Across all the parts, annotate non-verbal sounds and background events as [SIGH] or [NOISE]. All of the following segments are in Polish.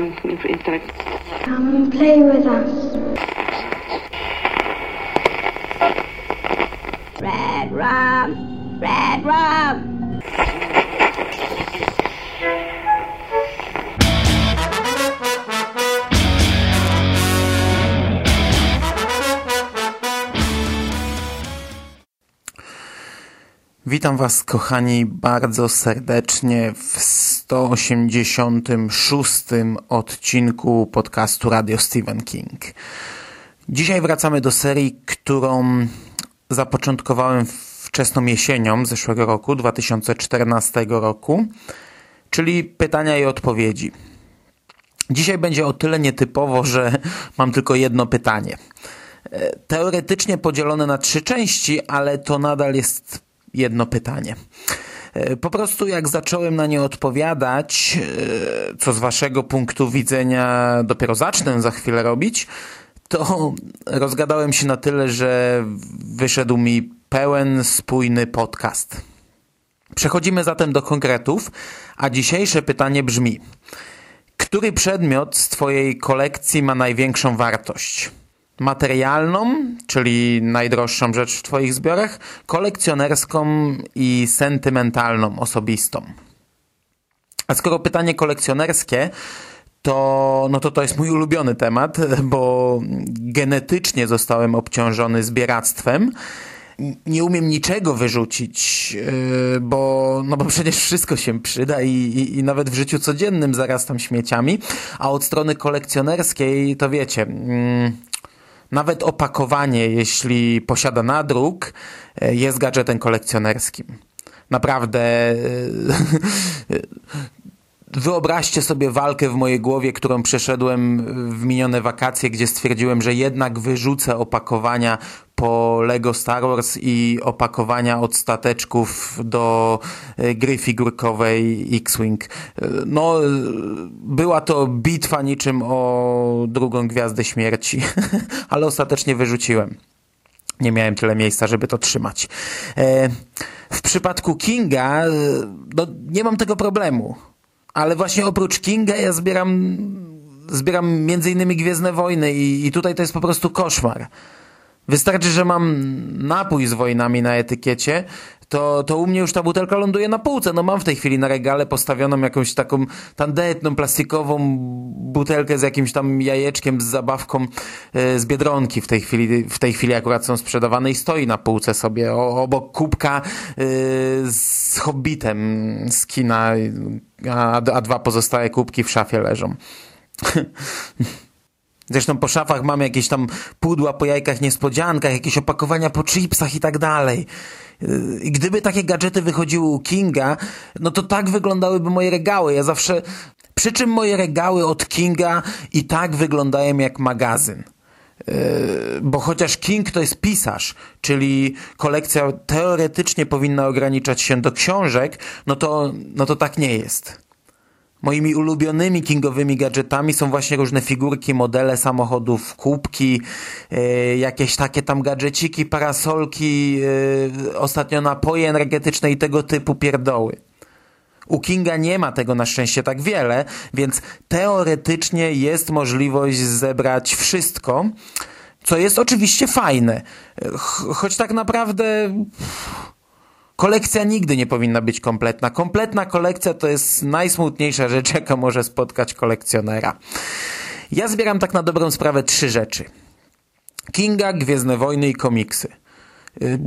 um, instead of Come and play with us. Red rum, red rum. Witam Was, kochani, bardzo serdecznie w 186 odcinku podcastu Radio Stephen King. Dzisiaj wracamy do serii, którą zapoczątkowałem wczesną jesienią zeszłego roku, 2014 roku, czyli pytania i odpowiedzi. Dzisiaj będzie o tyle nietypowo, że mam tylko jedno pytanie. Teoretycznie podzielone na trzy części, ale to nadal jest jedno pytanie. E, po prostu jak zacząłem na nie odpowiadać, e, co z waszego punktu widzenia dopiero zacznę za chwilę robić, to rozgadałem się na tyle, że wyszedł mi pełen, spójny podcast. Przechodzimy zatem do konkretów, a dzisiejsze pytanie brzmi: który przedmiot z Twojej kolekcji ma największą wartość? Materialną, czyli najdroższą rzecz w Twoich zbiorach, kolekcjonerską i sentymentalną, osobistą. A skoro pytanie kolekcjonerskie, to, no to to jest mój ulubiony temat, bo genetycznie zostałem obciążony zbieractwem. Nie umiem niczego wyrzucić, yy, bo, no bo przecież wszystko się przyda i, i, i nawet w życiu codziennym zarastam śmieciami, a od strony kolekcjonerskiej to wiecie, mm, nawet opakowanie, jeśli posiada nadruk, e, jest gadżetem kolekcjonerskim. Naprawdę e, Wyobraźcie sobie walkę w mojej głowie, którą przeszedłem w minione wakacje, gdzie stwierdziłem, że jednak wyrzucę opakowania po Lego Star Wars i opakowania od stateczków do e, gry figurkowej X-Wing. E, no, była to bitwa niczym o drugą Gwiazdę Śmierci, [LAUGHS] ale ostatecznie wyrzuciłem. Nie miałem tyle miejsca, żeby to trzymać. E, w przypadku Kinga no, nie mam tego problemu ale właśnie oprócz Kinga ja zbieram, zbieram między innymi Gwiezdne Wojny i, i tutaj to jest po prostu koszmar. Wystarczy, że mam napój z wojnami na etykiecie, to, to u mnie już ta butelka ląduje na półce. No mam w tej chwili na regale postawioną jakąś taką tandetną, plastikową butelkę z jakimś tam jajeczkiem, z zabawką e, z Biedronki w tej chwili, w tej chwili akurat są sprzedawane i stoi na półce sobie o, obok kubka e, z Hobbitem z kina, a, a dwa pozostałe kubki w szafie leżą. [LAUGHS] Zresztą po szafach mamy jakieś tam pudła po jajkach niespodziankach, jakieś opakowania po chipsach i tak dalej. I gdyby takie gadżety wychodziły u Kinga, no to tak wyglądałyby moje regały. Ja zawsze... Przy czym moje regały od Kinga i tak wyglądają jak magazyn. Yy, bo chociaż King to jest pisarz, czyli kolekcja teoretycznie powinna ograniczać się do książek, no to, no to tak nie jest. Moimi ulubionymi kingowymi gadżetami są właśnie różne figurki, modele samochodów, kubki, yy, jakieś takie tam gadżeciki, parasolki, yy, ostatnio napoje energetyczne i tego typu pierdoły. U Kinga nie ma tego na szczęście tak wiele, więc teoretycznie jest możliwość zebrać wszystko, co jest oczywiście fajne. Choć tak naprawdę kolekcja nigdy nie powinna być kompletna. Kompletna kolekcja to jest najsmutniejsza rzecz, [LAUGHS] jaka może spotkać kolekcjonera. Ja zbieram tak na dobrą sprawę trzy rzeczy. Kinga, Gwiezdne Wojny i komiksy.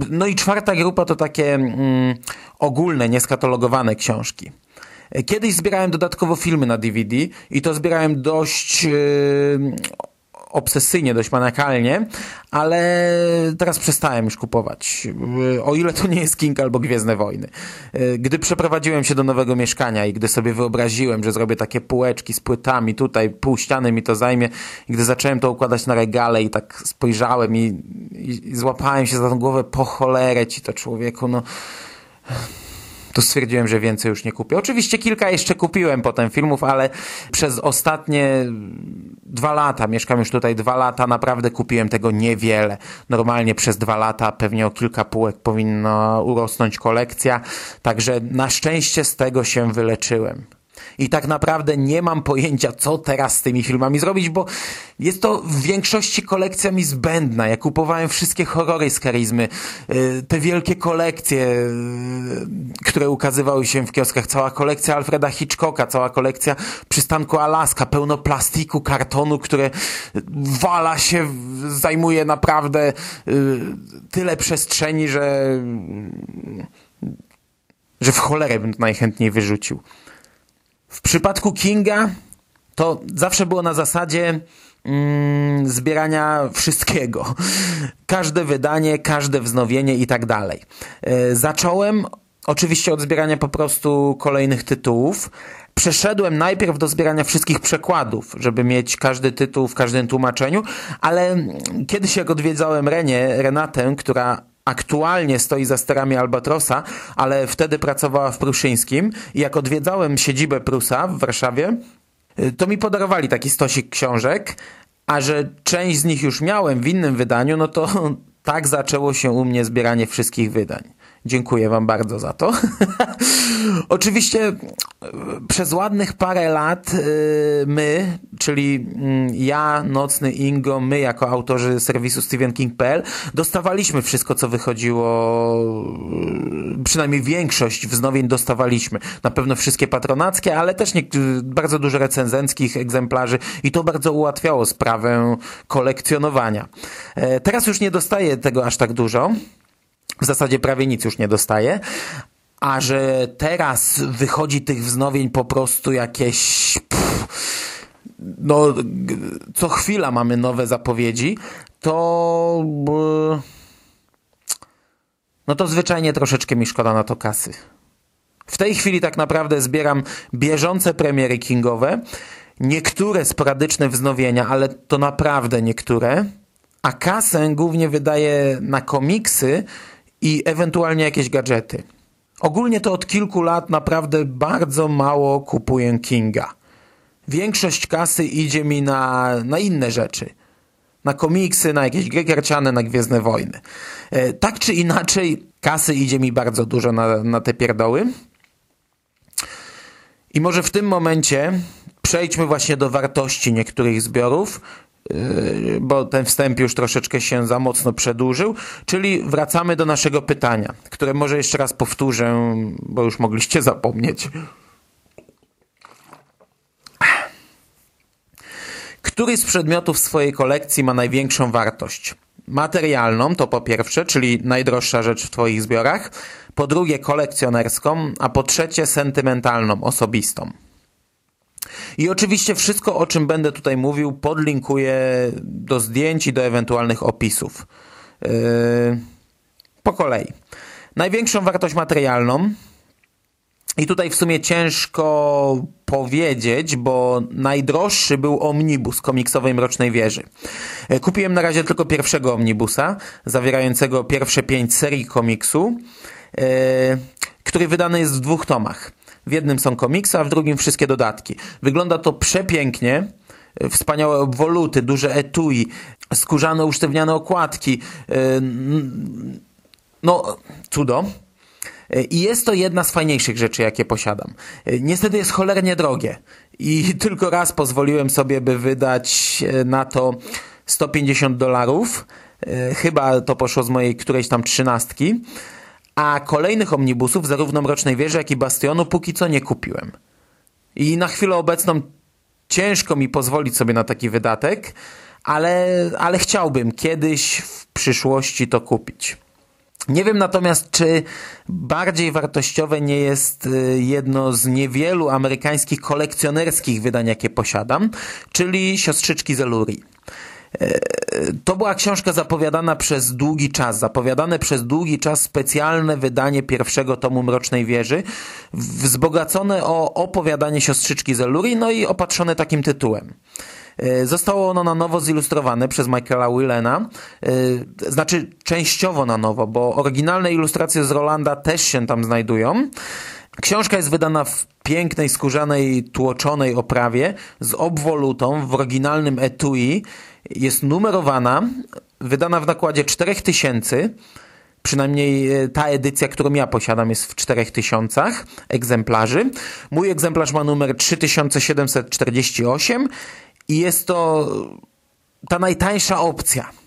No i czwarta grupa to takie mm, ogólne, nieskatalogowane książki. Kiedyś zbierałem dodatkowo filmy na DVD i to zbierałem dość yy, obsesyjnie, dość maniakalnie, ale teraz przestałem już kupować. O ile to nie jest King albo Gwiezdne Wojny. Gdy przeprowadziłem się do nowego mieszkania i gdy sobie wyobraziłem, że zrobię takie półeczki z płytami, tutaj pół ściany mi to zajmie, i gdy zacząłem to układać na regale i tak spojrzałem i, i, i złapałem się za tą głowę, po cholerę ci to człowieku, no to stwierdziłem, że więcej już nie kupię. Oczywiście kilka jeszcze kupiłem potem filmów, ale przez ostatnie dwa lata, mieszkam już tutaj dwa lata, naprawdę kupiłem tego niewiele. Normalnie przez dwa lata pewnie o kilka półek powinna urosnąć kolekcja, także na szczęście z tego się wyleczyłem. I tak naprawdę nie mam pojęcia, co teraz z tymi filmami zrobić, bo jest to w większości kolekcja mi zbędna. Ja kupowałem wszystkie horrory z charyzmy, y, te wielkie kolekcje, y, które ukazywały się w kioskach, cała kolekcja Alfreda Hitchcocka, cała kolekcja przystanku Alaska, pełno plastiku, kartonu, które wala się, zajmuje naprawdę y, tyle przestrzeni, że że w cholerę bym to najchętniej wyrzucił. W przypadku Kinga to zawsze było na zasadzie mm, zbierania wszystkiego. Każde wydanie, każde wznowienie i tak dalej. E, zacząłem oczywiście od zbierania po prostu kolejnych tytułów. Przeszedłem najpierw do zbierania wszystkich przekładów, żeby mieć każdy tytuł w każdym tłumaczeniu, ale kiedyś jak odwiedzałem Renię, Renatę, która aktualnie stoi za sterami Albatrosa, ale wtedy pracowała w Pruszyńskim i jak odwiedzałem siedzibę Prusa w Warszawie, y, to mi podarowali taki stosik książek, a że część z nich już miałem w innym wydaniu, no to [LAUGHS] tak zaczęło się u mnie zbieranie wszystkich wydań. Dziękuję Wam bardzo za to. [LAUGHS] Oczywiście e, przez ładnych parę lat e, my, czyli mm, ja, Nocny Ingo, my jako autorzy serwisu StephenKing.pl dostawaliśmy wszystko, co wychodziło, e, przynajmniej większość wznowień dostawaliśmy. Na pewno wszystkie patronackie, ale też nie, bardzo dużo recenzenckich egzemplarzy i to bardzo ułatwiało sprawę kolekcjonowania. Teraz już nie dostaję tego aż tak dużo w zasadzie prawie nic już nie dostaje, a że teraz wychodzi tych wznowień po prostu jakieś... Pff, no, co chwila mamy nowe zapowiedzi, to... No to zwyczajnie troszeczkę mi szkoda na to kasy. W tej chwili tak naprawdę zbieram bieżące premiery kingowe, niektóre sporadyczne wznowienia, ale to naprawdę niektóre, a kasę głównie wydaję na komiksy, i ewentualnie jakieś gadżety. Ogólnie to od kilku lat naprawdę bardzo mało kupuję Kinga. Większość kasy idzie mi na, na inne rzeczy. Na komiksy, na jakieś gry na Gwiezdne Wojny. E, tak czy inaczej, kasy idzie mi bardzo dużo na, na te pierdoły. I może w tym momencie przejdźmy właśnie do wartości niektórych zbiorów, bo ten wstęp już troszeczkę się za mocno przedłużył, czyli wracamy do naszego pytania, które może jeszcze raz powtórzę, bo już mogliście [LAUGHS] zapomnieć. Który z przedmiotów swojej kolekcji ma największą wartość? Materialną to po pierwsze, czyli najdroższa rzecz w Twoich zbiorach, po drugie kolekcjonerską, a po trzecie sentymentalną, osobistą. I oczywiście wszystko, o czym będę tutaj mówił, podlinkuję do zdjęć i do ewentualnych opisów. Yy, po kolei. Największą wartość materialną i tutaj w sumie ciężko powiedzieć, bo najdroższy był omnibus komiksowej Mrocznej Wieży. Yy, kupiłem na razie tylko pierwszego omnibusa, zawierającego pierwsze pięć serii komiksu, yy, który wydany jest w dwóch tomach. W jednym są komiksy, a w drugim wszystkie dodatki. Wygląda to przepięknie. Wspaniałe obwoluty, duże etui, skórzane usztywniane okładki. E, no, cudo. I jest to jedna z fajniejszych rzeczy, jakie posiadam. E, niestety jest cholernie drogie i [LAUGHS] tylko raz pozwoliłem sobie, by wydać e, na to 150 dolarów. Chyba to poszło z mojej którejś tam trzynastki a kolejnych omnibusów, zarówno Mrocznej Wieży, jak i Bastionu, póki co nie kupiłem. I na chwilę obecną ciężko mi pozwolić sobie na taki wydatek, ale, ale chciałbym kiedyś w przyszłości to kupić. Nie wiem natomiast, czy bardziej wartościowe nie jest y, jedno z niewielu amerykańskich kolekcjonerskich wydań, jakie posiadam, czyli Siostrzyczki Zeluri. To była książka zapowiadana przez długi czas, zapowiadane przez długi czas specjalne wydanie pierwszego tomu Mrocznej Wieży, wzbogacone o opowiadanie siostrzyczki Zeluri, no i opatrzone takim tytułem. E, zostało ono na nowo zilustrowane przez Michaela Willena, e, znaczy częściowo na nowo, bo oryginalne ilustracje z Rolanda też się tam znajdują. Książka jest wydana w pięknej, skórzanej, tłoczonej oprawie z obwolutą w oryginalnym etui jest numerowana, wydana w nakładzie 4000. Przynajmniej e, ta edycja, którą ja posiadam, jest w 4000 egzemplarzy. Mój egzemplarz ma numer 3748 i jest to ta najtańsza opcja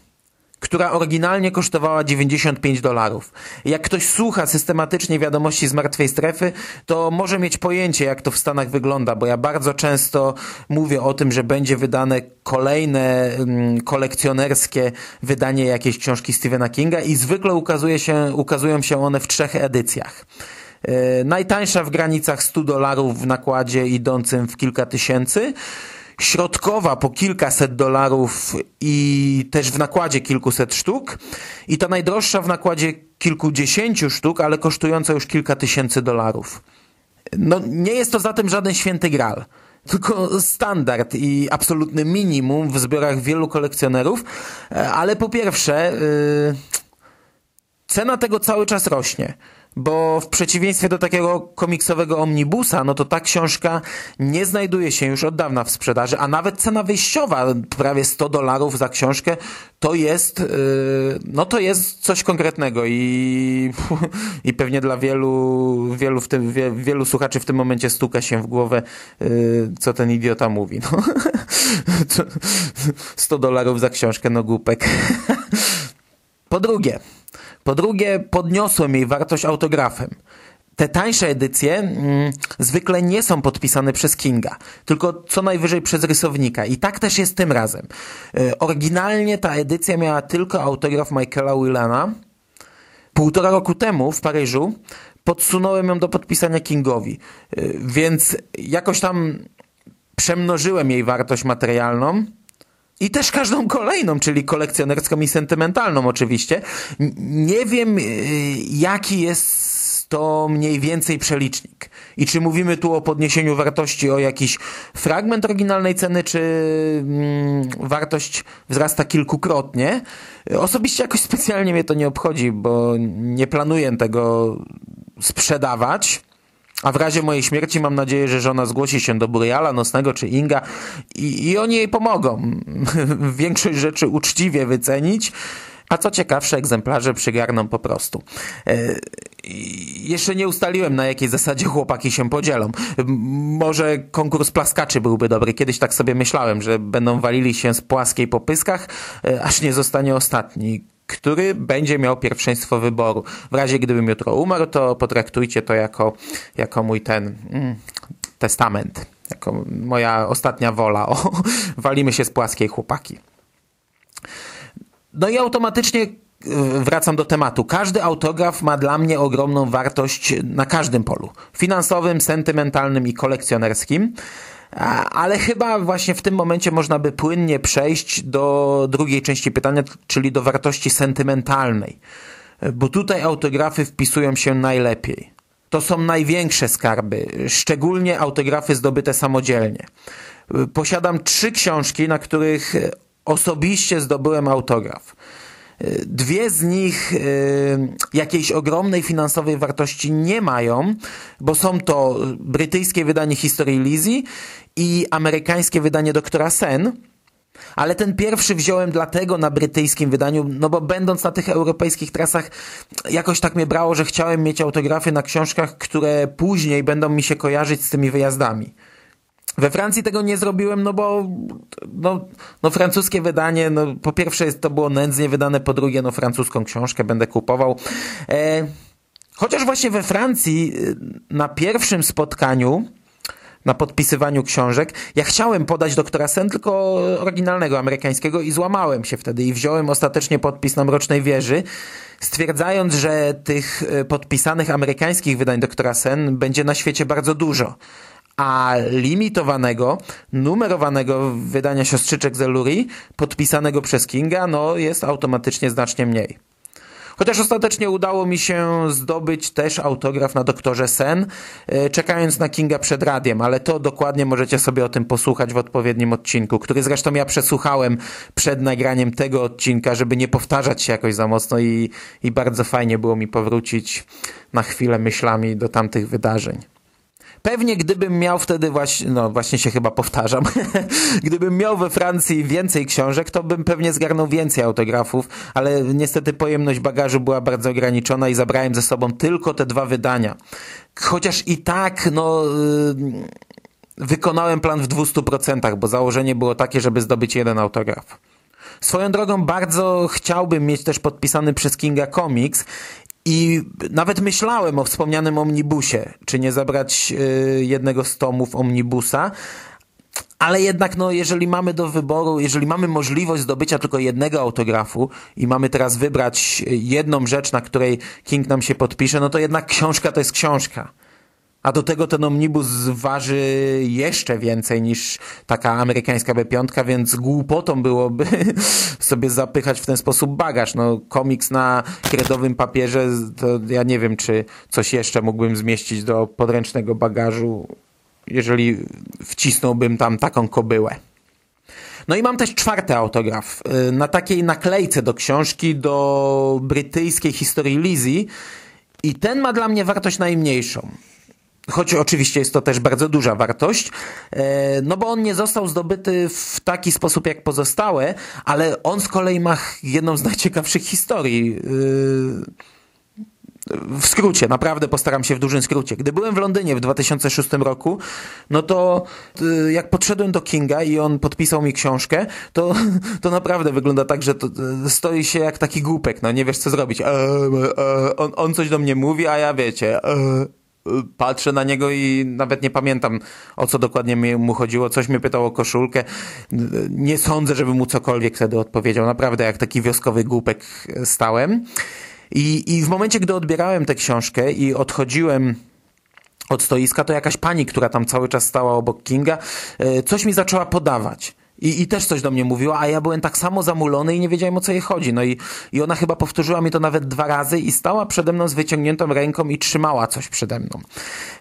która oryginalnie kosztowała 95 dolarów. Jak ktoś słucha systematycznie wiadomości z martwej strefy, to może mieć pojęcie, jak to w Stanach wygląda, bo ja bardzo często mówię o tym, że będzie wydane kolejne mm, kolekcjonerskie wydanie jakiejś książki Stephena Kinga i zwykle ukazuje się, ukazują się one w trzech edycjach. E, najtańsza w granicach 100 dolarów w nakładzie idącym w kilka tysięcy, środkowa po kilkaset dolarów i też w nakładzie kilkuset sztuk i ta najdroższa w nakładzie kilkudziesięciu sztuk, ale kosztująca już kilka tysięcy dolarów. No, nie jest to zatem żaden święty gral tylko standard i absolutny minimum w zbiorach wielu kolekcjonerów, ale po pierwsze, yy, cena tego cały czas rośnie bo w przeciwieństwie do takiego komiksowego omnibusa, no to ta książka nie znajduje się już od dawna w sprzedaży, a nawet cena wyjściowa, prawie 100 dolarów za książkę, to jest, yy, no to jest coś konkretnego i, [LAUGHS] i pewnie dla wielu, wielu, w tym, wie, wielu słuchaczy w tym momencie stuka się w głowę, yy, co ten idiota mówi. No. [LAUGHS] 100 dolarów za książkę, no głupek. [LAUGHS] Po drugie, po drugie, podniosłem jej wartość autografem. Te tańsze edycje mm, zwykle nie są podpisane przez Kinga, tylko co najwyżej przez rysownika. I tak też jest tym razem. E, oryginalnie ta edycja miała tylko autograf Michaela Willana. Półtora roku temu w Paryżu podsunąłem ją do podpisania Kingowi, e, więc jakoś tam przemnożyłem jej wartość materialną i też każdą kolejną, czyli kolekcjonerską i sentymentalną oczywiście. Nie wiem, y, jaki jest to mniej więcej przelicznik. I czy mówimy tu o podniesieniu wartości o jakiś fragment oryginalnej ceny, czy mm, wartość wzrasta kilkukrotnie. Osobiście jakoś specjalnie mnie to nie obchodzi, bo nie planuję tego sprzedawać. A w razie mojej śmierci mam nadzieję, że żona zgłosi się do Buriala, Nocnego czy Inga i, i oni jej pomogą. [LAUGHS] Większość rzeczy uczciwie wycenić, a co ciekawsze, egzemplarze przygarną po prostu. E, jeszcze nie ustaliłem, na jakiej zasadzie chłopaki się podzielą. Może konkurs plaskaczy byłby dobry. Kiedyś tak sobie myślałem, że będą walili się z płaskiej po pyskach, e, aż nie zostanie ostatni który będzie miał pierwszeństwo wyboru. W razie gdybym jutro umarł, to potraktujcie to jako, jako mój ten mm, testament, jako moja ostatnia wola. O, [LAUGHS] walimy się z płaskiej chłopaki. No i automatycznie e, wracam do tematu. Każdy autograf ma dla mnie ogromną wartość na każdym polu. Finansowym, sentymentalnym i kolekcjonerskim. Ale chyba właśnie w tym momencie można by płynnie przejść do drugiej części pytania, czyli do wartości sentymentalnej. Bo tutaj autografy wpisują się najlepiej. To są największe skarby, szczególnie autografy zdobyte samodzielnie. Posiadam trzy książki, na których osobiście zdobyłem autograf. Dwie z nich y, jakiejś ogromnej finansowej wartości nie mają, bo są to brytyjskie wydanie historii Lizzie i amerykańskie wydanie doktora Sen. Ale ten pierwszy wziąłem dlatego na brytyjskim wydaniu, no bo będąc na tych europejskich trasach, jakoś tak mnie brało, że chciałem mieć autografy na książkach, które później będą mi się kojarzyć z tymi wyjazdami. We Francji tego nie zrobiłem, no bo no, no francuskie wydanie, no po pierwsze to było nędznie wydane, po drugie no francuską książkę będę kupował. E, chociaż właśnie we Francji y, na pierwszym spotkaniu na podpisywaniu książek. Ja chciałem podać doktora Sen, tylko oryginalnego, amerykańskiego i złamałem się wtedy i wziąłem ostatecznie podpis na Mrocznej Wieży, stwierdzając, że tych y, podpisanych amerykańskich wydań doktora Sen będzie na świecie bardzo dużo a limitowanego, numerowanego wydania siostrzyczek Zeluri, podpisanego przez Kinga, no jest automatycznie znacznie mniej. Chociaż ostatecznie udało mi się zdobyć też autograf na doktorze Sen, e, czekając na Kinga przed radiem, ale to dokładnie możecie sobie o tym posłuchać w odpowiednim odcinku, który zresztą ja przesłuchałem przed nagraniem tego odcinka, żeby nie powtarzać się jakoś za mocno i, i bardzo fajnie było mi powrócić na chwilę myślami do tamtych wydarzeń. Pewnie gdybym miał wtedy właśnie, no właśnie się chyba powtarzam, [LAUGHS] gdybym miał we Francji więcej książek, to bym pewnie zgarnął więcej autografów, ale niestety pojemność bagażu była bardzo ograniczona i zabrałem ze sobą tylko te dwa wydania. Chociaż i tak, no... Yy, wykonałem plan w 200%, bo założenie było takie, żeby zdobyć jeden autograf. Swoją drogą bardzo chciałbym mieć też podpisany przez Kinga komiks i nawet myślałem o wspomnianym omnibusie, czy nie zabrać y, jednego z tomów omnibusa, ale jednak, no, jeżeli mamy do wyboru, jeżeli mamy możliwość zdobycia tylko jednego autografu i mamy teraz wybrać jedną rzecz, na której King nam się podpisze, no to jednak książka to jest książka. A do tego ten omnibus waży jeszcze więcej niż taka amerykańska B5, więc głupotą byłoby [LAUGHS] sobie zapychać w ten sposób bagaż. No, komiks na kredowym papierze, to ja nie wiem, czy coś jeszcze mógłbym zmieścić do podręcznego bagażu, jeżeli wcisnąłbym tam taką kobyłę. No i mam też czwarty autograf. Y, na takiej naklejce do książki do brytyjskiej historii Lizzie i ten ma dla mnie wartość najmniejszą choć oczywiście jest to też bardzo duża wartość, e, no bo on nie został zdobyty w taki sposób jak pozostałe, ale on z kolei ma jedną z najciekawszych historii. E, w skrócie, naprawdę postaram się w dużym skrócie. Gdy byłem w Londynie w 2006 roku, no to e, jak podszedłem do Kinga i on podpisał mi książkę, to, [LAUGHS] to naprawdę wygląda tak, że to stoi się jak taki głupek, no nie wiesz co zrobić. on, on coś do mnie mówi, a ja wiecie patrzę na niego i nawet nie pamiętam o co dokładnie mu chodziło. Coś mnie pytał o koszulkę. Nie sądzę, żeby mu cokolwiek wtedy odpowiedział. Naprawdę jak taki wioskowy głupek stałem. I, I w momencie, gdy odbierałem tę książkę i odchodziłem od stoiska, to jakaś pani, która tam cały czas stała obok Kinga, e, coś mi zaczęła podawać. I, I też coś do mnie mówiła, a ja byłem tak samo zamulony i nie wiedziałem o co jej chodzi. No i, i ona chyba powtórzyła mi to nawet dwa razy i stała przede mną z wyciągniętą ręką i trzymała coś przede mną.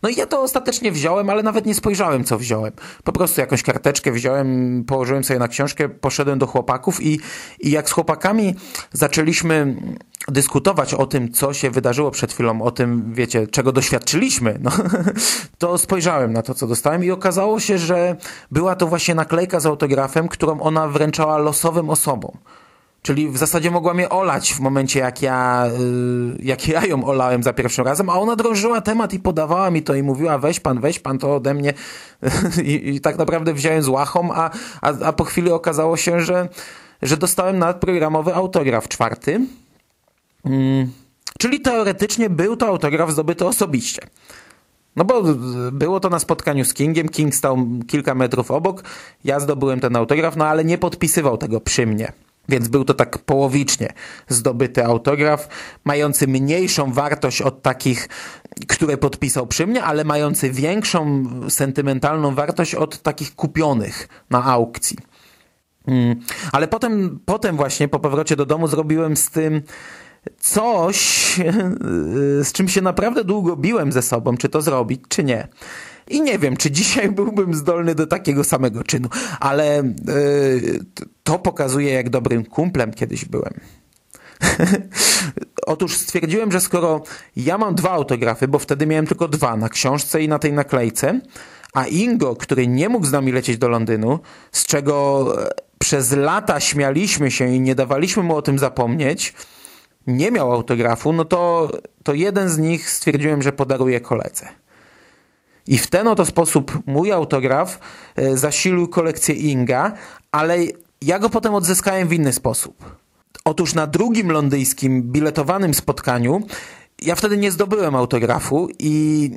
No i ja to ostatecznie wziąłem, ale nawet nie spojrzałem co wziąłem. Po prostu jakąś karteczkę wziąłem, położyłem sobie na książkę, poszedłem do chłopaków i, i jak z chłopakami zaczęliśmy dyskutować o tym, co się wydarzyło przed chwilą, o tym, wiecie, czego doświadczyliśmy, no, [LAUGHS] to spojrzałem na to, co dostałem i okazało się, że była to właśnie naklejka z autografem, którą ona wręczała losowym osobom. Czyli w zasadzie mogła mnie olać w momencie, jak ja, y, jak ja ją olałem za pierwszym razem, a ona drążyła temat i podawała mi to i mówiła weź pan, weź pan to ode mnie. [LAUGHS] I, i tak naprawdę wziąłem z łachą, a, a, a po chwili okazało się, że, że dostałem nadprogramowy autograf czwarty, czyli teoretycznie był to autograf zdobyty osobiście. No bo było to na spotkaniu z Kingiem, King stał kilka metrów obok, ja zdobyłem ten autograf, no ale nie podpisywał tego przy mnie. Więc był to tak połowicznie zdobyty autograf, mający mniejszą wartość od takich, które podpisał przy mnie, ale mający większą sentymentalną wartość od takich kupionych na aukcji. Mm. Ale potem, potem właśnie po powrocie do domu zrobiłem z tym coś, z czym się naprawdę długo biłem ze sobą, czy to zrobić, czy nie. I nie wiem, czy dzisiaj [LAUGHS] byłbym zdolny do takiego samego czynu, ale yy, to pokazuje, jak dobrym kumplem kiedyś byłem. [LAUGHS] Otóż stwierdziłem, że skoro ja mam dwa autografy, bo wtedy miałem tylko dwa, na książce i na tej naklejce, a Ingo, który nie mógł z nami lecieć do Londynu, z czego przez lata śmialiśmy się i nie dawaliśmy mu o tym zapomnieć, nie miał autografu, no to, to jeden z nich stwierdziłem, że podaruję koledze. I w ten oto sposób mój autograf e, zasilił kolekcję Inga, ale ja go potem odzyskałem w inny sposób. Otóż na drugim londyńskim biletowanym spotkaniu ja wtedy nie zdobyłem autografu i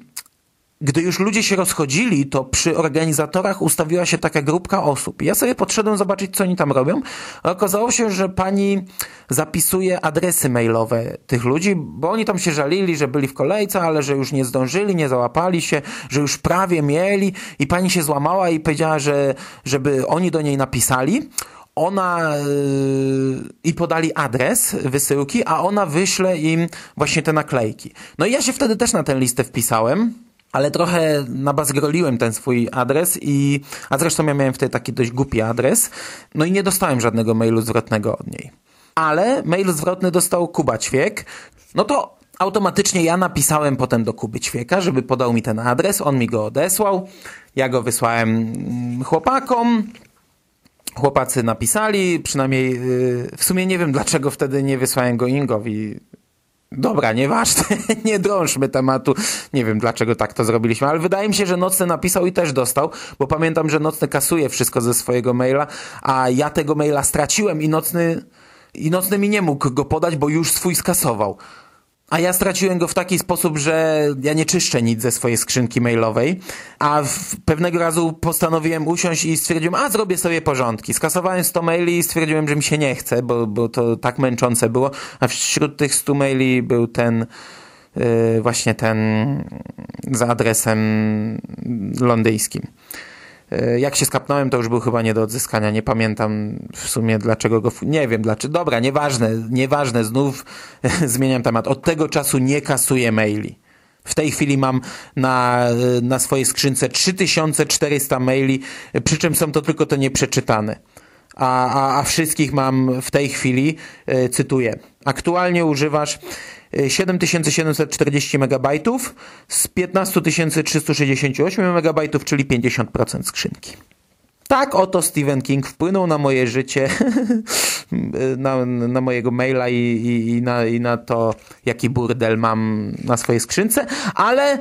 gdy już ludzie się rozchodzili, to przy organizatorach ustawiła się taka grupka osób. Ja sobie podszedłem zobaczyć, co oni tam robią. Okazało się, że pani zapisuje adresy mailowe tych ludzi, bo oni tam się żalili, że byli w kolejce, ale że już nie zdążyli, nie załapali się, że już prawie mieli i pani się złamała i powiedziała, że żeby oni do niej napisali ona yy, i podali adres wysyłki, a ona wyśle im właśnie te naklejki. No i ja się wtedy też na tę listę wpisałem ale trochę nabazgroliłem ten swój adres i, a zresztą ja miałem wtedy taki dość głupi adres, no i nie dostałem żadnego mailu zwrotnego od niej. Ale mail zwrotny dostał Kuba Ćwiek, no to automatycznie ja napisałem potem do Kuby Ćwieka, żeby podał mi ten adres, on mi go odesłał, ja go wysłałem mm, chłopakom, chłopacy napisali, przynajmniej yy, w sumie nie wiem dlaczego wtedy nie wysłałem go Ingowi. Dobra, nieważne, [LAUGHS] nie drążmy tematu. Nie wiem dlaczego tak to zrobiliśmy, ale wydaje mi się, że Nocny napisał i też dostał, bo pamiętam, że Nocny kasuje wszystko ze swojego maila, a ja tego maila straciłem i Nocny, i Nocny mi nie mógł go podać, bo już swój skasował. A ja straciłem go w taki sposób, że ja nie czyszczę nic ze swojej skrzynki mailowej, a pewnego razu postanowiłem usiąść i stwierdziłem, a zrobię sobie porządki. Skasowałem 100 maili i stwierdziłem, że mi się nie chce, bo, bo to tak męczące było, a wśród tych 100 maili był ten, yy, właśnie ten z adresem londyńskim. E, jak się skapnąłem, to już był chyba nie do odzyskania. Nie pamiętam w sumie dlaczego go. Nie wiem dlaczego. Dobra, nieważne, nieważne. Znów [LAUGHS] zmieniam temat. Od tego czasu nie kasuję maili. W tej chwili mam na, na swojej skrzynce 3400 maili, przy czym są to tylko te nieprzeczytane. A, a, a wszystkich mam w tej chwili, e, cytuję, aktualnie używasz 7740 MB z 15368 MB, czyli 50% skrzynki. Tak oto Stephen King wpłynął na moje życie, [LAUGHS] na, na, mojego maila i, i, i, na, i na to, jaki burdel mam na swojej skrzynce, ale y,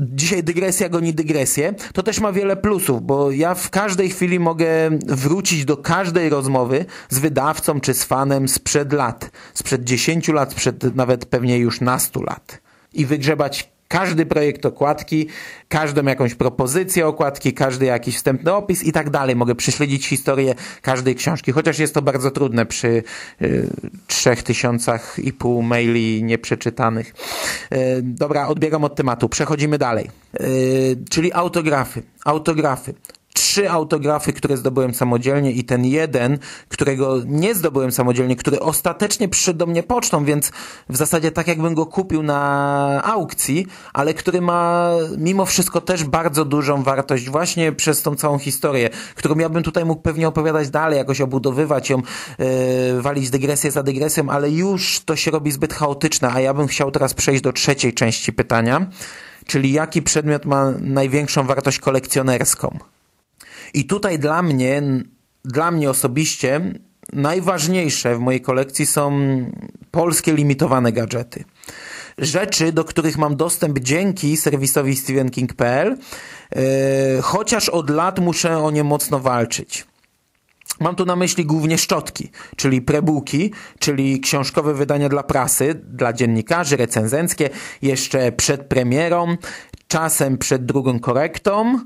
dzisiaj dygresja goni dygresję. To też ma wiele plusów, bo ja w każdej chwili mogę wrócić do każdej rozmowy z wydawcą czy z fanem sprzed lat, sprzed 10 lat, sprzed nawet pewnie już nastu lat i wygrzebać każdy projekt okładki, każdą jakąś propozycję okładki, każdy jakiś wstępny opis i tak dalej. Mogę prześledzić historię każdej książki, chociaż jest to bardzo trudne przy y, trzech tysiącach i pół maili nieprzeczytanych. Y, dobra, odbiegam od tematu. Przechodzimy dalej. Y, czyli autografy. Autografy trzy autografy, które zdobyłem samodzielnie i ten jeden, którego nie zdobyłem samodzielnie, który ostatecznie przyszedł do mnie pocztą, więc w zasadzie tak jakbym go kupił na aukcji, ale który ma mimo wszystko też bardzo dużą wartość właśnie przez tą całą historię, którą ja bym tutaj mógł pewnie opowiadać dalej, jakoś obudowywać ją, yy, walić dygresję za dygresją, ale już to się robi zbyt chaotyczne, a ja bym chciał teraz przejść do trzeciej części pytania, czyli jaki przedmiot ma największą wartość kolekcjonerską. I tutaj dla mnie, dla mnie osobiście najważniejsze w mojej kolekcji są polskie limitowane gadżety. Rzeczy, do których mam dostęp dzięki serwisowi StephenKing.pl, yy, chociaż od lat muszę o nie mocno walczyć. Mam tu na myśli głównie szczotki, czyli prebuki, czyli książkowe wydania dla prasy, dla dziennikarzy, recenzenckie, jeszcze przed premierą, czasem przed drugą korektą,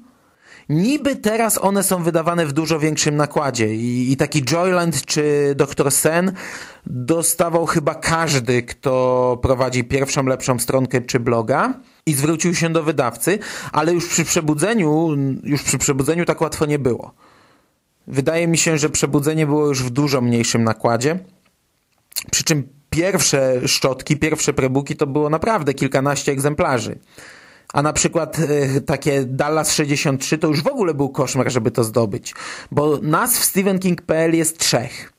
Niby teraz one są wydawane w dużo większym nakładzie i, i taki Joyland czy Dr. Sen dostawał chyba każdy, kto prowadzi pierwszą lepszą stronkę czy bloga i zwrócił się do wydawcy, ale już przy przebudzeniu, już przy przebudzeniu tak łatwo nie było. Wydaje mi się, że przebudzenie było już w dużo mniejszym nakładzie. Przy czym pierwsze szczotki, pierwsze prebuki to było naprawdę kilkanaście egzemplarzy. A na przykład y, takie Dallas 63 to już w ogóle był koszmar, żeby to zdobyć. Bo nas w StephenKing.pl jest trzech.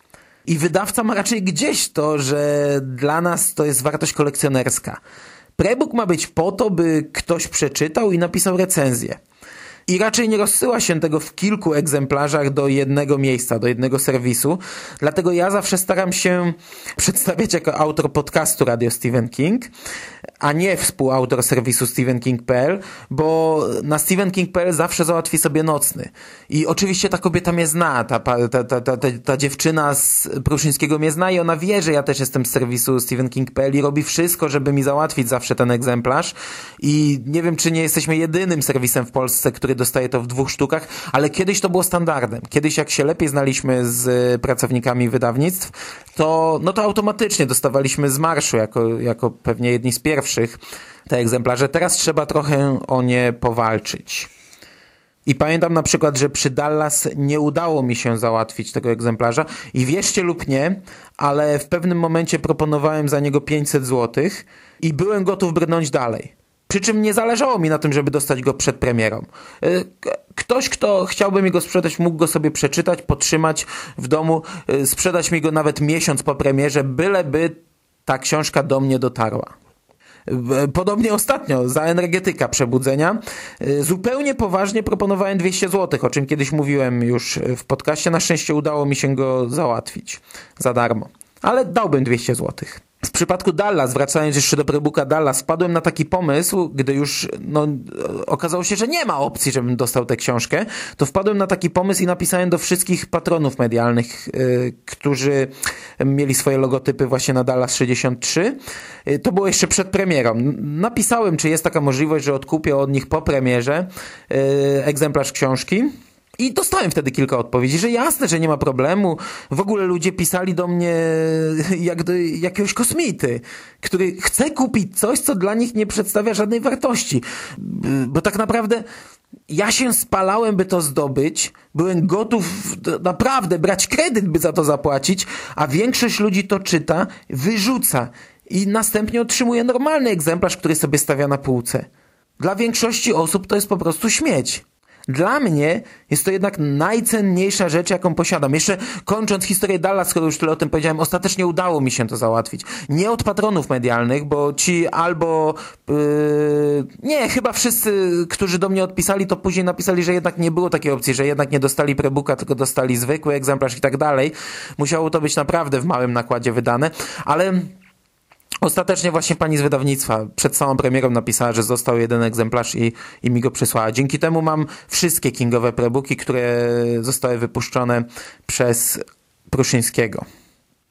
I wydawca ma raczej gdzieś to, że dla nas to jest wartość kolekcjonerska. Prebook ma być po to, by ktoś przeczytał i napisał recenzję. I raczej nie rozsyła się tego w kilku egzemplarzach do jednego miejsca, do jednego serwisu. Dlatego ja zawsze staram się [LAUGHS] przedstawiać jako autor podcastu Radio Stephen King, a nie współautor serwisu stephenking.pl, bo na stephenking.pl zawsze załatwi sobie nocny. I oczywiście ta kobieta mnie zna, ta, ta, ta, ta, ta dziewczyna z Pruszyńskiego mnie zna i ona wie, że ja też jestem z serwisu stephenking.pl i robi wszystko, żeby mi załatwić zawsze ten egzemplarz. I nie wiem, czy nie jesteśmy jedynym serwisem w Polsce, który dostaje to w dwóch sztukach, ale kiedyś to było standardem. Kiedyś jak się lepiej znaliśmy z pracownikami wydawnictw, to, no to automatycznie dostawaliśmy z marszu jako, jako pewnie jedni z pierwszych te egzemplarze. Teraz trzeba trochę o nie powalczyć. I pamiętam na przykład, że przy Dallas nie udało mi się załatwić tego egzemplarza i wierzcie lub nie, ale w pewnym momencie proponowałem za niego 500 zł i byłem gotów brnąć dalej. Przy czym nie zależało mi na tym, żeby dostać go przed premierą. E, ktoś, kto chciałby mi go sprzedać, mógł go sobie przeczytać, potrzymać w domu, e, sprzedać mi go nawet miesiąc po premierze, byleby ta książka do mnie dotarła. Podobnie ostatnio za energetyka przebudzenia. Zupełnie poważnie proponowałem 200 zł, o czym kiedyś mówiłem już w podcaście. Na szczęście udało mi się go załatwić za darmo. Ale dałbym 200 złotych. W przypadku Dallas, wracając jeszcze do prebooka Dallas, wpadłem na taki pomysł, gdy już no, okazało się, że nie ma opcji, żebym dostał tę książkę, to wpadłem na taki pomysł i napisałem do wszystkich patronów medialnych, yy, którzy mieli swoje logotypy właśnie na Dallas 63. Yy, to było jeszcze przed premierą. Napisałem, czy jest taka możliwość, że odkupię od nich po premierze yy, egzemplarz książki. I dostałem wtedy kilka odpowiedzi, że jasne, że nie ma problemu. W ogóle ludzie pisali do mnie [LAUGHS] jak do jakiegoś kosmity, który chce kupić coś, co dla nich nie przedstawia żadnej wartości. Bo tak naprawdę ja się spalałem, by to zdobyć. Byłem gotów naprawdę brać kredyt, by za to zapłacić, a większość ludzi to czyta, wyrzuca i następnie otrzymuje normalny egzemplarz, który sobie stawia na półce. Dla większości osób to jest po prostu śmieć. Dla mnie jest to jednak najcenniejsza rzecz, jaką posiadam. Jeszcze kończąc historię Dallas, skoro już tyle o tym powiedziałem, ostatecznie udało mi się to załatwić. Nie od patronów medialnych, bo ci albo... Yy, nie, chyba wszyscy, którzy do mnie odpisali, to później napisali, że jednak nie było takiej opcji, że jednak nie dostali prebooka, tylko dostali zwykły egzemplarz i tak dalej. Musiało to być naprawdę w małym nakładzie wydane, ale... Ostatecznie właśnie pani z wydawnictwa przed samą premierą napisała, że został jeden egzemplarz i, i mi go przysłała. Dzięki temu mam wszystkie kingowe prebooki, które zostały wypuszczone przez Pruszyńskiego.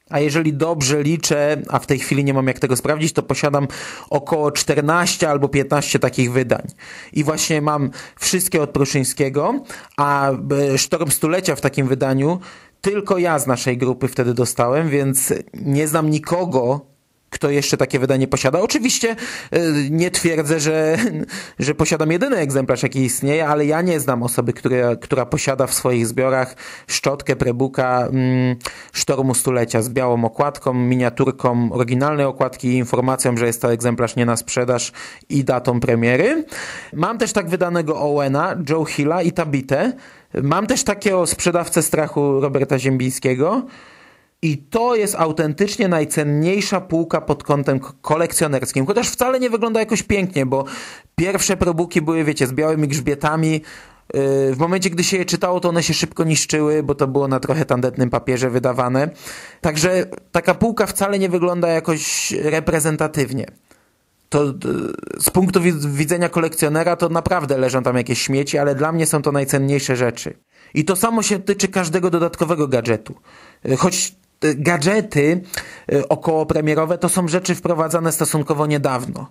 A jeżeli dobrze liczę, a w tej chwili nie mam jak tego sprawdzić, to posiadam około 14 albo 15 takich wydań. I właśnie mam wszystkie od Pruszyńskiego, a e, Sztorm Stulecia w takim wydaniu tylko ja z naszej grupy wtedy dostałem, więc nie znam nikogo, kto jeszcze takie wydanie posiada. Oczywiście e, nie twierdzę, że, że posiadam jedyny egzemplarz, jaki istnieje, ale ja nie znam osoby, która, która posiada w swoich zbiorach szczotkę prebuka mm, Sztormu Stulecia z białą okładką, miniaturką oryginalnej okładki i informacją, że jest to egzemplarz nie na sprzedaż i datą premiery. Mam też tak wydanego Owena, Joe Hilla i Tabitę. Mam też takiego sprzedawcę strachu Roberta Ziembińskiego. I to jest autentycznie najcenniejsza półka pod kątem kolekcjonerskim, chociaż wcale nie wygląda jakoś pięknie, bo pierwsze probuki były, wiecie, z białymi grzbietami. Y, w momencie, gdy się je czytało, to one się szybko niszczyły, bo to było na trochę tandetnym papierze wydawane. Także taka półka wcale nie wygląda jakoś reprezentatywnie. To y, z punktu widzenia kolekcjonera to naprawdę leżą tam jakieś śmieci, ale dla mnie są to najcenniejsze rzeczy. I to samo się tyczy każdego dodatkowego gadżetu. Y, choć gadżety y, okołopremierowe to są rzeczy wprowadzane stosunkowo niedawno.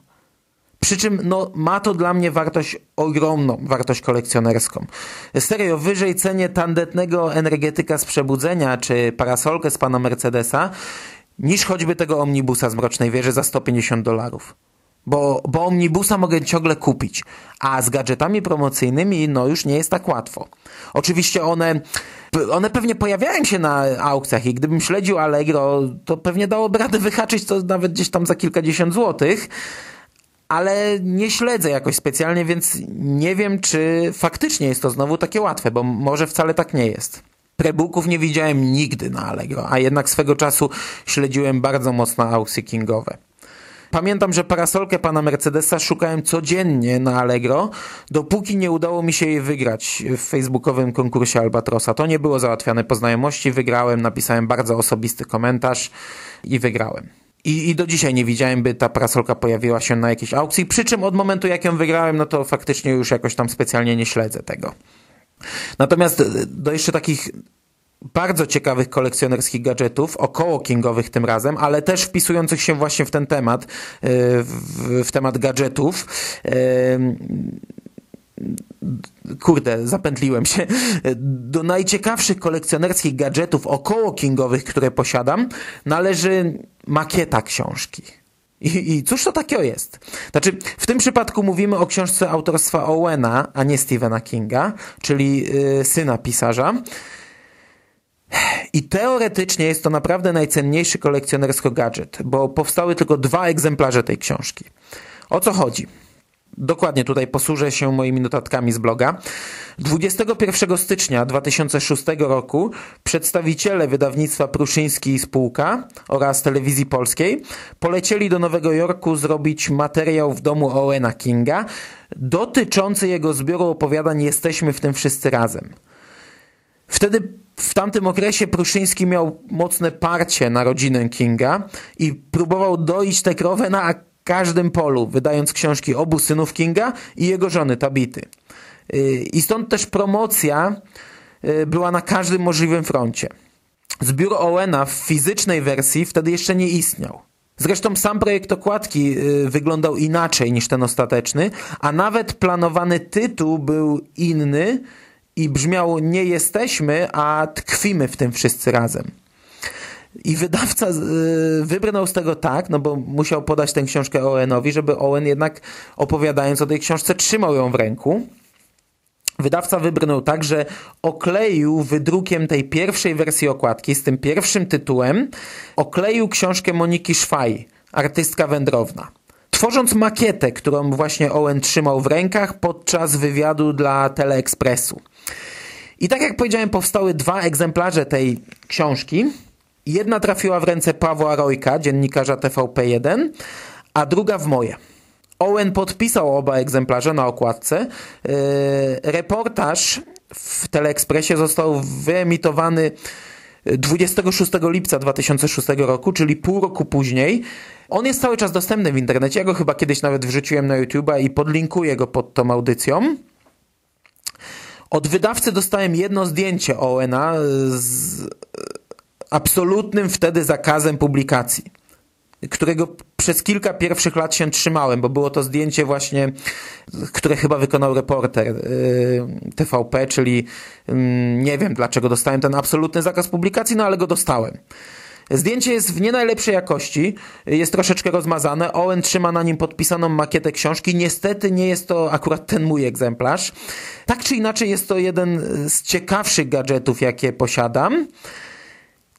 Przy czym no, ma to dla mnie wartość ogromną, wartość kolekcjonerską. Serio, wyżej cenię tandetnego energetyka z przebudzenia czy parasolkę z pana Mercedesa niż choćby tego omnibusa z Mrocznej Wieży za 150 dolarów. Bo, bo omnibusa mogę ciągle kupić, a z gadżetami promocyjnymi no już nie jest tak łatwo. Oczywiście one one pewnie pojawiają się na aukcjach i gdybym śledził Allegro, to pewnie dałoby radę wyhaczyć to nawet gdzieś tam za kilkadziesiąt złotych, ale nie śledzę jakoś specjalnie, więc nie wiem, czy faktycznie jest to znowu takie łatwe, bo może wcale tak nie jest. Prebooków nie widziałem nigdy na Allegro, a jednak swego czasu śledziłem bardzo mocno aukcje kingowe. Pamiętam, że parasolkę pana Mercedesa szukałem codziennie na Allegro, dopóki nie udało mi się jej wygrać w facebookowym konkursie Albatrosa. To nie było załatwiane po znajomości, wygrałem, napisałem bardzo osobisty komentarz i wygrałem. I, I do dzisiaj nie widziałem, by ta parasolka pojawiła się na jakiejś aukcji, przy czym od momentu jak ją wygrałem, no to faktycznie już jakoś tam specjalnie nie śledzę tego. Natomiast do jeszcze takich bardzo ciekawych kolekcjonerskich gadżetów, około kingowych tym razem, ale też wpisujących się właśnie w ten temat, e, w, w temat gadżetów. E, kurde, zapętliłem się. Do najciekawszych kolekcjonerskich gadżetów około kingowych, które posiadam, należy makieta książki. I, I cóż to takiego jest? Znaczy, w tym przypadku mówimy o książce autorstwa Owena, a nie Stephena Kinga, czyli yy, syna pisarza. I teoretycznie jest to naprawdę najcenniejszy kolekcjonersko gadżet, bo powstały tylko dwa egzemplarze tej książki. O co chodzi? Dokładnie tutaj posłużę się moimi notatkami z bloga. 21 stycznia 2006 roku przedstawiciele wydawnictwa Pruszyński i Spółka oraz Telewizji Polskiej polecieli do Nowego Jorku zrobić materiał w domu Owena Kinga dotyczący jego zbioru opowiadań Jesteśmy w tym wszyscy razem. Wtedy w tamtym okresie Pruszyński miał mocne parcie na rodzinę Kinga i próbował doić tę krowę na każdym polu, wydając książki obu synów Kinga i jego żony Tabity. I stąd też promocja y, była na każdym możliwym froncie. Zbiór Owena w fizycznej wersji wtedy jeszcze nie istniał. Zresztą sam projekt okładki y, wyglądał inaczej niż ten ostateczny, a nawet planowany tytuł był inny i brzmiał nie jesteśmy, a tkwimy w tym wszyscy razem. I wydawca y, wybrnął z tego tak, no bo musiał podać tę książkę Owenowi, żeby Owen jednak opowiadając o tej książce trzymał ją w ręku. Wydawca wybrnął tak, że okleił wydrukiem tej pierwszej wersji okładki z tym pierwszym tytułem, okleił książkę Moniki Szwaj, artystka wędrowna. Tworząc makietę, którą właśnie Owen trzymał w rękach podczas wywiadu dla Teleekspresu. I tak jak powiedziałem, powstały dwa egzemplarze tej książki. Jedna trafiła w ręce Pawła Rojka, dziennikarza TVP1, a druga w moje. Owen podpisał oba egzemplarze na okładce. E, reportaż w Teleekspresie został wyemitowany 26 lipca 2006 roku, czyli pół roku później. On jest cały czas dostępny w internecie. Ja go chyba kiedyś nawet wrzuciłem na YouTube'a i podlinkuję go pod tą audycją. Od wydawcy dostałem jedno zdjęcie Owena z absolutnym wtedy zakazem publikacji którego przez kilka pierwszych lat się trzymałem, bo było to zdjęcie właśnie, które chyba wykonał reporter yy, TVP, czyli yy, nie wiem dlaczego dostałem ten absolutny zakaz publikacji, no ale go dostałem. Zdjęcie jest w nie najlepszej jakości, jest troszeczkę rozmazane. Owen trzyma na nim podpisaną makietę książki. Niestety nie jest to akurat ten mój egzemplarz. Tak czy inaczej jest to jeden z ciekawszych gadżetów, jakie posiadam.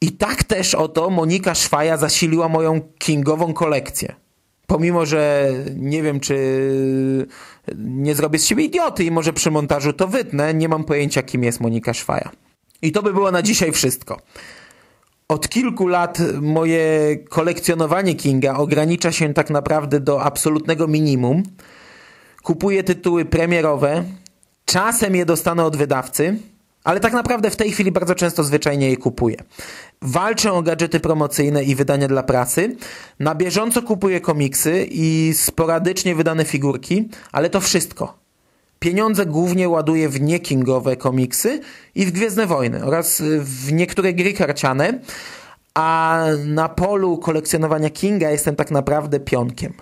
I tak też oto Monika Szwaja zasiliła moją kingową kolekcję. Pomimo, że nie wiem, czy nie zrobię z siebie idioty i może przy montażu to wytnę, nie mam pojęcia, kim jest Monika Szwaja. I to by było na dzisiaj wszystko. Od kilku lat moje kolekcjonowanie Kinga ogranicza się tak naprawdę do absolutnego minimum. Kupuję tytuły premierowe, czasem je dostanę od wydawcy, ale tak naprawdę w tej chwili bardzo często zwyczajnie je kupuję. Walczę o gadżety promocyjne i wydania dla prasy. Na bieżąco kupuję komiksy i sporadycznie wydane figurki, ale to wszystko. Pieniądze głównie ładuję w niekingowe komiksy i w Gwiezdne Wojny oraz w niektóre gry karciane, a na polu kolekcjonowania Kinga jestem tak naprawdę pionkiem.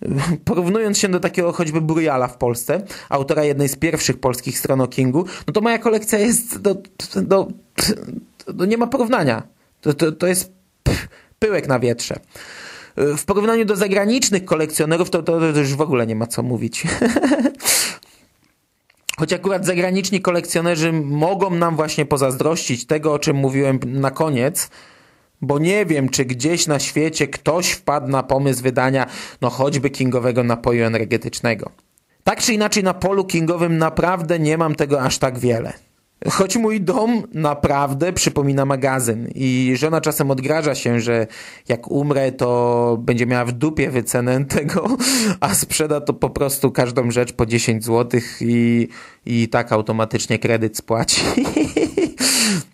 [LAUGHS] Porównując się do takiego choćby Buriala w Polsce, autora jednej z pierwszych polskich stron o Kingu, no to moja kolekcja jest do, do, do nie ma porównania. To, to, to jest pyłek na wietrze. W porównaniu do zagranicznych kolekcjonerów to, to, to już w ogóle nie ma co mówić. [LAUGHS] Choć akurat zagraniczni kolekcjonerzy mogą nam właśnie pozazdrościć tego, o czym mówiłem na koniec, bo nie wiem, czy gdzieś na świecie ktoś wpadł na pomysł wydania no choćby kingowego napoju energetycznego. Tak czy inaczej na polu kingowym naprawdę nie mam tego aż tak wiele. Choć mój dom naprawdę przypomina magazyn i żona czasem odgraża się, że jak umrę, to będzie miała w dupie wycenę [LAUGHS] tego, a sprzeda to po prostu każdą rzecz po 10 zł i, i tak automatycznie kredyt spłaci. [LAUGHS]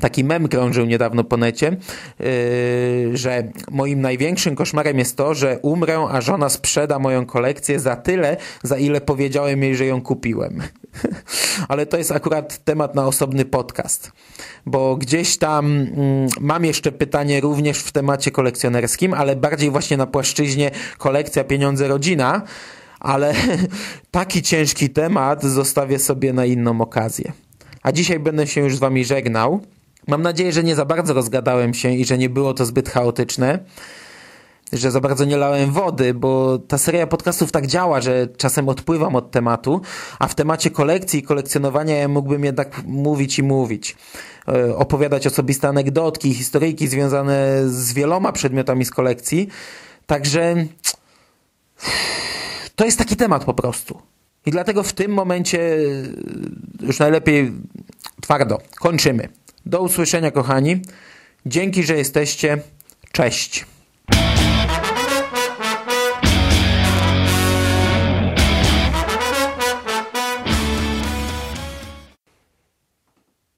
Taki mem krążył niedawno po necie, yy, że moim największym koszmarem jest to, że umrę, a żona sprzeda moją kolekcję za tyle, za ile powiedziałem jej, że ją kupiłem. [LAUGHS] Ale to jest akurat temat na osobny podcast, bo gdzieś tam mm, mam jeszcze pytanie również w temacie kolekcjonerskim, ale bardziej właśnie na płaszczyźnie kolekcja, pieniądze, rodzina, ale [LAUGHS] taki ciężki temat zostawię sobie na inną okazję. A dzisiaj będę się już z wami żegnał. Mam nadzieję, że nie za bardzo rozgadałem się i że nie było to zbyt chaotyczne, że za bardzo nie lałem wody, bo ta seria podcastów tak działa, że czasem odpływam od tematu, a w temacie kolekcji i kolekcjonowania mógłbym jednak mówić i mówić. E, opowiadać osobiste anegdotki, historyjki związane z wieloma przedmiotami z kolekcji. Także To jest taki temat po prostu. I dlatego w tym momencie już najlepiej twardo kończymy. Do usłyszenia, kochani. Dzięki, że jesteście. Cześć.